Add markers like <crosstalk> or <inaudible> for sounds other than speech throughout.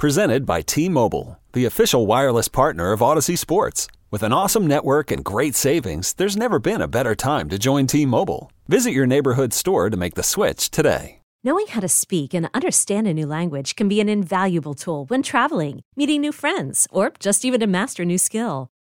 Presented by T Mobile, the official wireless partner of Audacy Sports. With an awesome network and great savings, there's never been a better time to join T Mobile. Visit your neighborhood store to make the switch today. Knowing how to speak and understand a new language can be an invaluable tool when traveling, meeting new friends, or just even to master a new skill.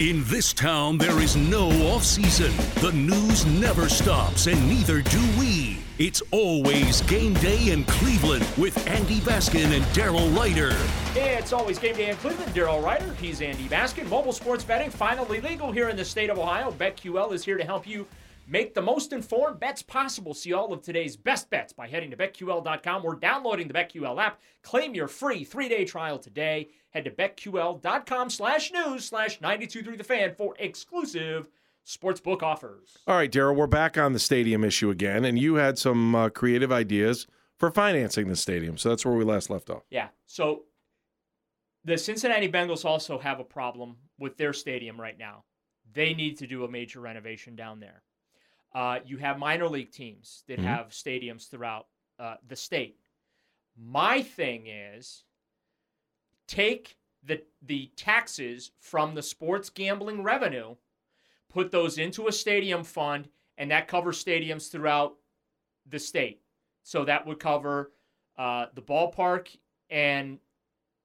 In this town, there is no off season. The news never stops, and neither do we. It's always game day in Cleveland with Andy Baskin and Daryl Ryder. Yeah, it's always game day in Cleveland. Daryl Ryder, he's Andy Baskin. Mobile sports betting finally legal here in the state of Ohio. BetQL is here to help you make the most informed bets possible. See all of today's best bets by heading to betql.com or downloading the BetQL app. Claim your free three-day trial today. Head to betql.com slash news slash 923 the fan for exclusive sportsbook offers. All right, Daryl, we're back on the stadium issue again, and you had some uh, creative ideas for financing the stadium. So that's where we last left off. Yeah. So the Cincinnati Bengals also have a problem with their stadium right now. They need to do a major renovation down there. Uh, you have minor league teams that Mhm. have stadiums throughout uh, the state. My thing is take the the taxes from the sports gambling revenue, put those into a stadium fund, and that covers stadiums throughout the state. So that would cover uh, the ballpark and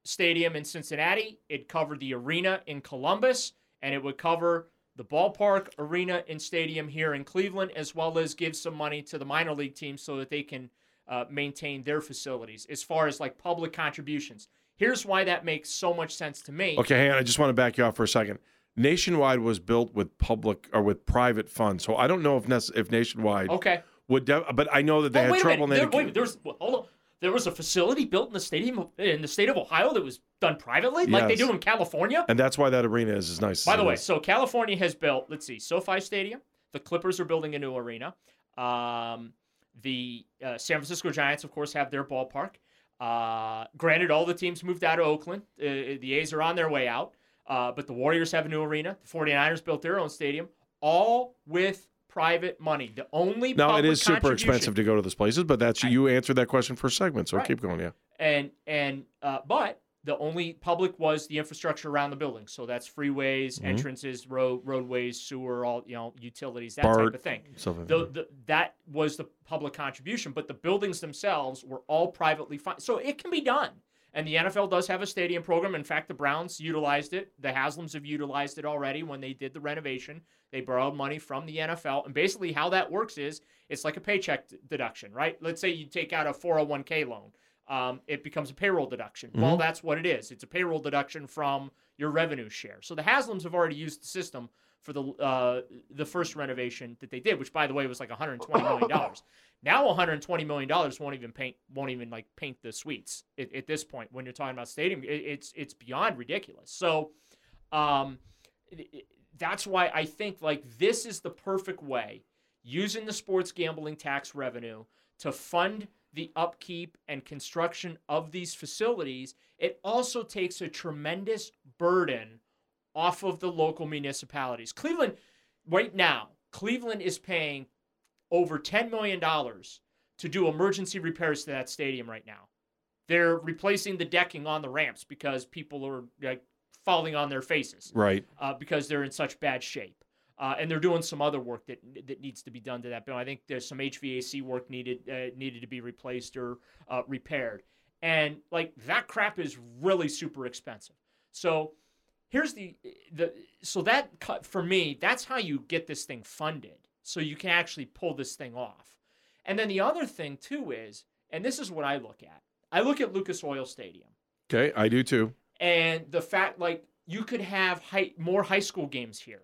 stadium in Cincinnati. It covered the arena in Columbus, and it would cover the ballpark, arena, and stadium here in Cleveland, as well as give some money to the minor league teams so that they can uh, maintain their facilities. As far as like public contributions, here's why that makes so much sense to me. Okay, hang on. I just want to back you off for a second. Nationwide was built with public or with private funds, so I don't know if if Nationwide Okay. would, de- but I know that they Oh, had trouble. minute. There, wait, there's hold on. There was a facility built in the stadium in the state of Ohio that was done privately, like they do in California. and that's why that arena is as nice. By the way, is. so California has built, let's see, SoFi Stadium. The Clippers are building a new arena. Um, the uh, San Francisco Giants, of course, have their ballpark. Uh, granted, all the teams moved out of Oakland. Uh, the A's are on their way out. Uh, but the Warriors have a new arena. The 49ers built their own stadium, all with private money. The only now it is super expensive to go to those places, but that's you answered that question for a segment, so Right. keep going. Yeah, and and uh, but the only public was the infrastructure around the building. So that's freeways, Mhm. entrances, road roadways, sewer, all you know, utilities, that BART, type of thing. stuff The, that. the, that was the public contribution, but the buildings themselves were all privately funded. So it can be done. And the NFL does have a stadium program. In fact, the Browns utilized it. The Haslams have utilized it already when they did the renovation. They borrowed money from the NFL. And basically, how that works is it's like a paycheck deduction, right? Let's say you take out a 401k loan, um, it becomes a payroll deduction. Well, Mhm. that's what it is. It's a payroll deduction from your revenue share. So the Haslams have already used the system for the uh, the first renovation that they did, which by the way was like 120 million dollars. <laughs> now 120 million dollars won't even paint won't even like paint the suites at, at this point when you're talking about stadium. It, it's it's beyond ridiculous. So. Um, that's why I think like this is the perfect way using the sports gambling tax revenue to fund the upkeep and construction of these facilities. It also takes a tremendous burden off of the local municipalities. Cleveland, right now, Cleveland is paying over $10 million to do emergency repairs to that stadium right now. They're replacing the decking on the ramps because people are like falling on their faces. Right. Uh, because they're in such bad shape. Uh, and they're doing some other work that that needs to be done to that building. I think there's some HVAC work needed uh, needed to be replaced or uh, repaired, and like that crap is really super expensive. So here's the the so that for me that's how you get this thing funded, so you can actually pull this thing off. And then the other thing too is, and this is what I look at. I look at Lucas Oil Stadium. Okay, I do too and the fact like you could have high, more high school games here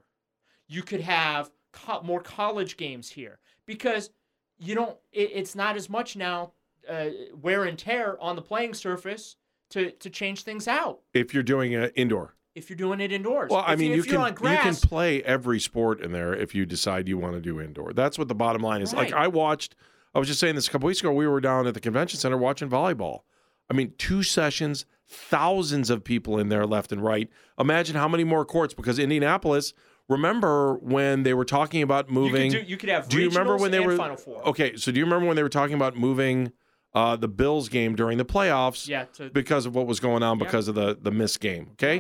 you could have co- more college games here. Because you don't it, it's not as much now uh, wear and tear on the playing surface to to change things out. If you're doing it indoor. If you're doing it indoors. Well i if mean you, you can grass, you can play every sport in there if you decide you want to do indoor. That's what the bottom line is. Right. like i watched i was just saying this a couple weeks ago we were down at the convention center watching volleyball. I mean two sessions thousands of people in there left and right. Imagine how many more courts because Indianapolis. Remember when they were talking about moving? You could, do, you could have. Do you remember when they were Final Four? Okay, so do you remember when they were talking about moving uh, the Bills game during the playoffs? Yeah, to, because of what was going on because yeah. of the the missed game. Okay,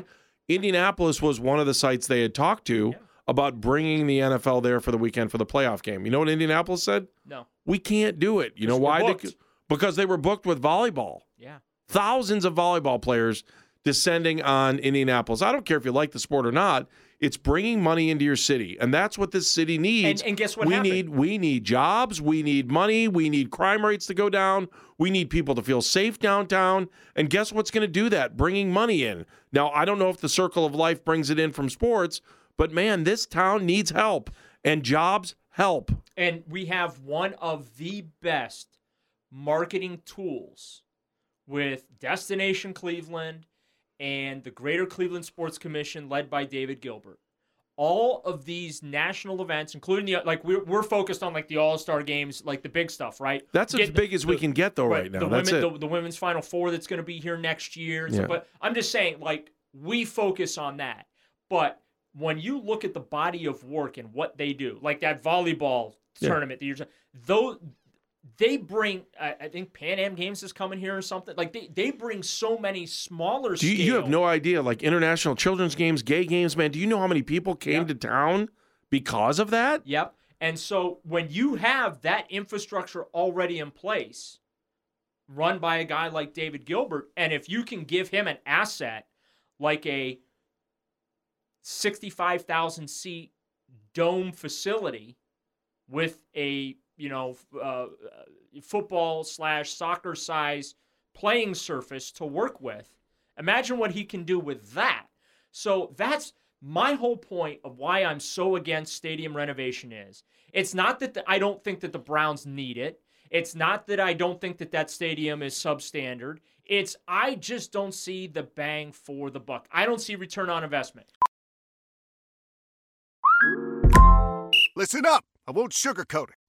yeah. Indianapolis was one of the sites they had talked to. Yeah. About bringing the NFL there for the weekend for the playoff game. You know what Indianapolis said? No. We can't do it. You know why? because they were booked with volleyball. Yeah thousands of volleyball players descending on Indianapolis. I don't care if you like the sport or not. It's bringing money into your city, and that's what this city needs. And, and guess what? We happened? need we need jobs. We need money. We need crime rates to go down. We need people to feel safe downtown. And guess what's going to do that? Bringing money in. Now, I don't know if the circle of life brings it in from sports, but man, this town needs help, and jobs help. And we have one of the best marketing tools with Destination Cleveland and the Greater Cleveland Sports Commission, led by David Gilbert. All of these national events, including the like, we're, we're focused on like the All Star games, like the big stuff, right? That's get as big the, as we can get, though, right, right now. The that's women, it. The, the, women's Final Four that's going to be here next year. Yeah. So, but I'm just saying, like, we focus on that. But when you look at the body of work and what they do, like that volleyball yeah. tournament that you're, those they bring I think Pan Am Games is coming here or something. Like they, they bring so many smaller. Do you, you have no idea? Like international children's games, gay games, man. Do you know how many people came yep. to town because of that? Yep. And so when you have that infrastructure already in place, run by a guy like David Gilbert, and if you can give him an asset like a sixty-five thousand seat dome facility with a you know, uh, football slash soccer size playing surface to work with. Imagine what he can do with that. So that's my whole point of why I'm so against stadium renovation is it's not that the, I don't think that the Browns need it. It's not that I don't think that that stadium is substandard. It's I just don't see the bang for the buck. I don't see return on investment. Listen up. I won't sugarcoat it.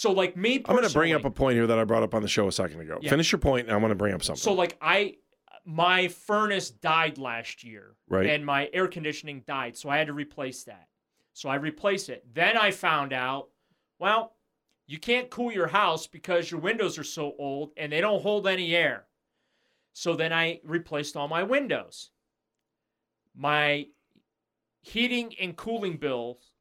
So like me, I'm going to bring up a point here that I brought up on the show a second ago. Yeah. Finish your point, and I want to bring up something. So like I, my furnace died last year, right? And my air conditioning died, so I had to replace that. So I replaced it. Then I found out, well, you can't cool your house because your windows are so old and they don't hold any air. So then I replaced all my windows. My heating and cooling bills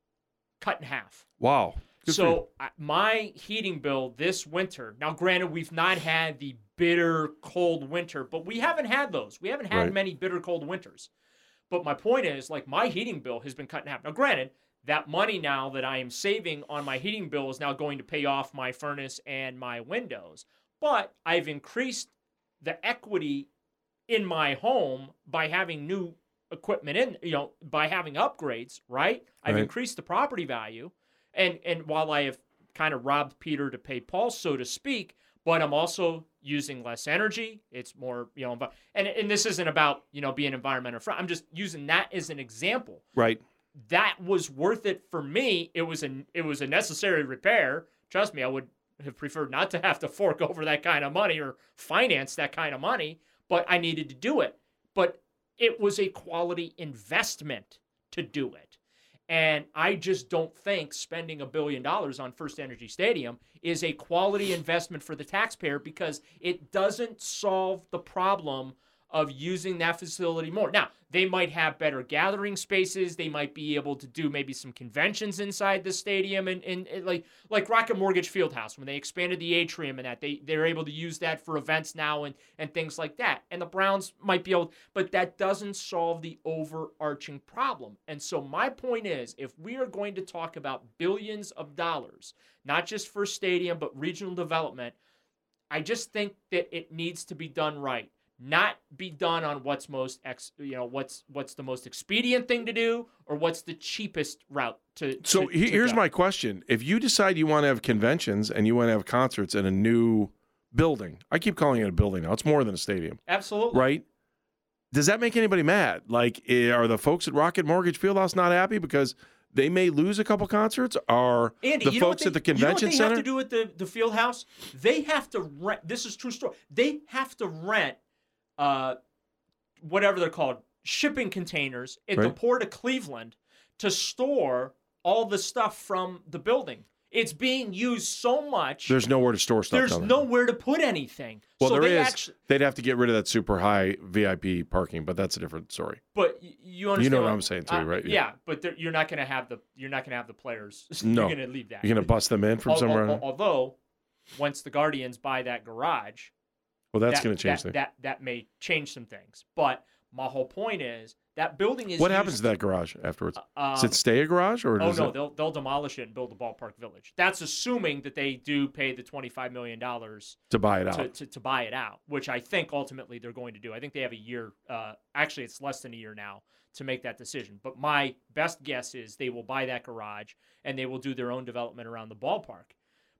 cut in half. Wow. Good so I- my heating bill this winter. Now, granted, we've not had the bitter cold winter, but we haven't had those. We haven't had Right. many bitter cold winters. But my point is, like, my heating bill has been cut in half. Now, granted, that money now that I am saving on my heating bill is now going to pay off my furnace and my windows. But I've increased the equity in my home by having new equipment in, you know, by having upgrades, right? I've Right. increased the property value. And and while I have kind of robbed Peter to pay Paul, so to speak, but I'm also using less energy. It's more, you know, and and this isn't about you know being environmental friendly. I'm just using that as an example. Right. That was worth it for me. It was a it was a necessary repair. Trust me, I would have preferred not to have to fork over that kind of money or finance that kind of money, but I needed to do it. But it was a quality investment to do it. And I just don't think spending a billion dollars on First Energy Stadium is a quality investment for the taxpayer because it doesn't solve the problem of using that facility more. Now, they might have better gathering spaces. They might be able to do maybe some conventions inside the stadium and, and, and like like Rocket Mortgage Fieldhouse when they expanded the atrium and that they they're able to use that for events now and and things like that. And the Browns might be able but that doesn't solve the overarching problem. And so my point is if we are going to talk about billions of dollars, not just for stadium but regional development, I just think that it needs to be done right, not be done on what's most ex, you know, what's what's the most expedient thing to do or what's the cheapest route to. So to, he- to here's go. my question: If you decide you want to have conventions and you want to have concerts in a new building, I keep calling it a building now. It's more than a stadium, absolutely right? Does that make anybody mad? Like, eh, are the folks at Rocket Mortgage Fieldhouse not happy because they may lose a couple concerts? Are Andy, the you know what folks they- at the you know what convention they center? have to do with the the field house? They have to rent. This is true story. They have to rent, uh, whatever they're called, shipping containers at the port of Cleveland to store all the stuff from the building. It's being used so much. There's nowhere to store stuff. there's down there. nowhere to put anything. Well, so there they is. Actually, They'd have to get rid of that super high VIP parking, but that's a different story. but you understand. You know what I'm saying too, uh, right? Yeah, but you're not going to have the you're not going to have the players. <laughs> No. you're going to leave that. You're going to bust them in from somewhere. al- although, once the Guardians buy that garage, well, that's that- going to change that, things. That that may change some things. But my whole point is that building is What happens to that garage afterwards? Does um, it stay a garage or Oh does no, it? they'll they'll demolish it and build a ballpark village. That's assuming that they do pay the twenty five million dollars To buy it to, out. to, to buy it out, which I think ultimately they're going to do. I think they have a year. Uh, actually, it's less than a year now to make that decision. But my best guess is they will buy that garage and they will do their own development around the ballpark.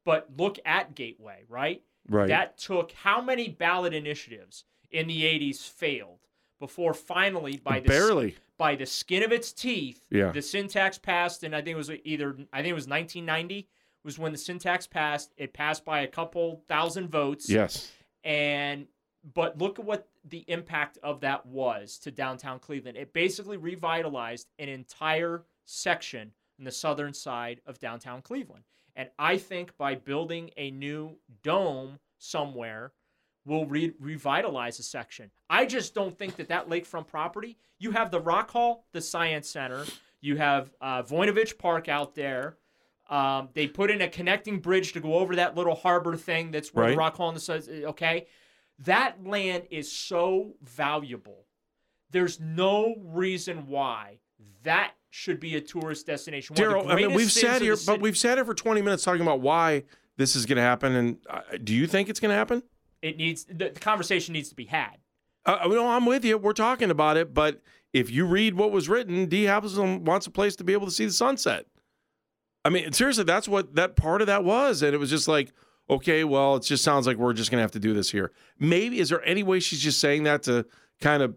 But look at Gateway, right? Right. That took how many ballot initiatives in the '80s failed before finally by the Barely. by the skin of its teeth, Yeah. the sin tax passed, and I think it was either I think it was 1990 was when the sin tax passed. It passed by a couple thousand votes. Yes. And but look at what the impact of that was to downtown Cleveland. It basically revitalized an entire section in the southern side of downtown Cleveland. And I think by building a new dome somewhere will re- revitalize a section. I just don't think that that lakefront property, you have the Rock Hall, the Science Center, you have uh, Voinovich Park out there. Um, they put in a connecting bridge to go over that little harbor thing that's where the Rock Hall and the Science- okay. That land is so valuable. There's no reason why that should be a tourist destination. One of the Daryl, I mean, we've sat here, but we've sat here for 20 minutes talking about why this is going to happen. And uh, do you think it's going to happen? it needs the, the conversation needs to be had. Uh, no, I'm with you. We're talking about it, but if you read what was written, D. Halverson wants a place to be able to see the sunset. I mean, seriously, that's what that part of that was, and it was just like, okay, well, it just sounds like we're just going to have to do this here. Maybe is there any way she's just saying that to kind of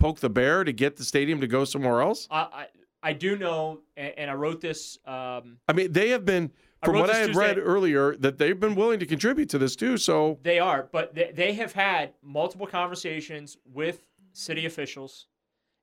poke the bear to get the stadium to go somewhere else? I I, I do know, and, and I wrote this. Um, I mean, they have been, from wrote what I had Tuesday- read earlier, that they've been willing to contribute to this too. So They are, but they, they have had multiple conversations with city officials.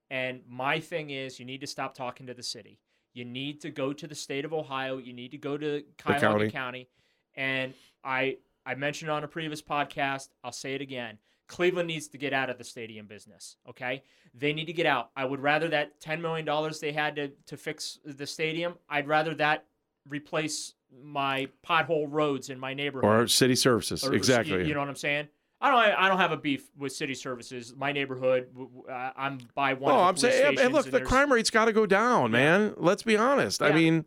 And my thing is, you need to stop talking to the city. You need to go to the state of Ohio. You need to go to Cuyahoga county. County. And I I mentioned on a previous podcast, I'll say it again. Cleveland needs to get out of the stadium business. Okay, they need to get out. I would rather that ten million dollars they had to to fix the stadium. I'd rather that replace my pothole roads in my neighborhood Or city services. Or- exactly. You know what I'm saying? I don't. I don't have a beef with city services. My neighborhood. I'm by one. Oh, of the I'm saying, and look, and the crime rate's got to go down, man. Let's be honest. I mean,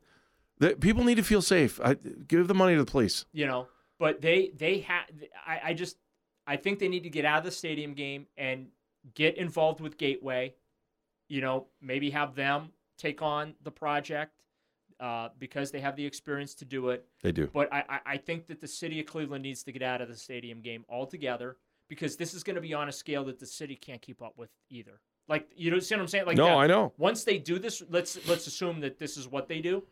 the, people need to feel safe. I, give the money to the police. you know but they they have I, I just i think they need to get out of the stadium game and get involved with gateway you know maybe have them take on the project uh, because they have the experience to do it. They do. but I, I think that the city of cleveland needs to get out of the stadium game altogether because this is going to be on a scale that the city can't keep up with either. Like you know see what i'm saying? Like No, that- I know. once they do this let's let's assume that this is what they do.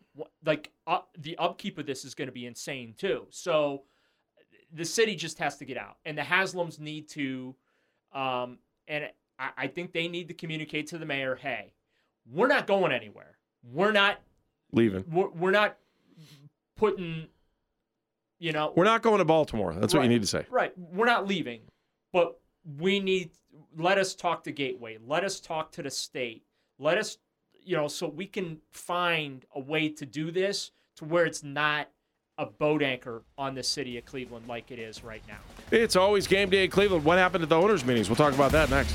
Like uh, the upkeep of this is going to be insane too. So the city just has to get out and the haslams need to um, and I, I think they need to communicate to the mayor hey we're not going anywhere we're not Leaving. we're, we're not putting you know We're not going to Baltimore. That's what you need to say. Right. We're not leaving, but we need let us talk to Gateway. Let us talk to the state. Let us, you know, so we can find a way to do this to where it's not a boat anchor on the city of Cleveland like it is right now. It's always game day in Cleveland. What happened at the owners' meetings? We'll talk about that next.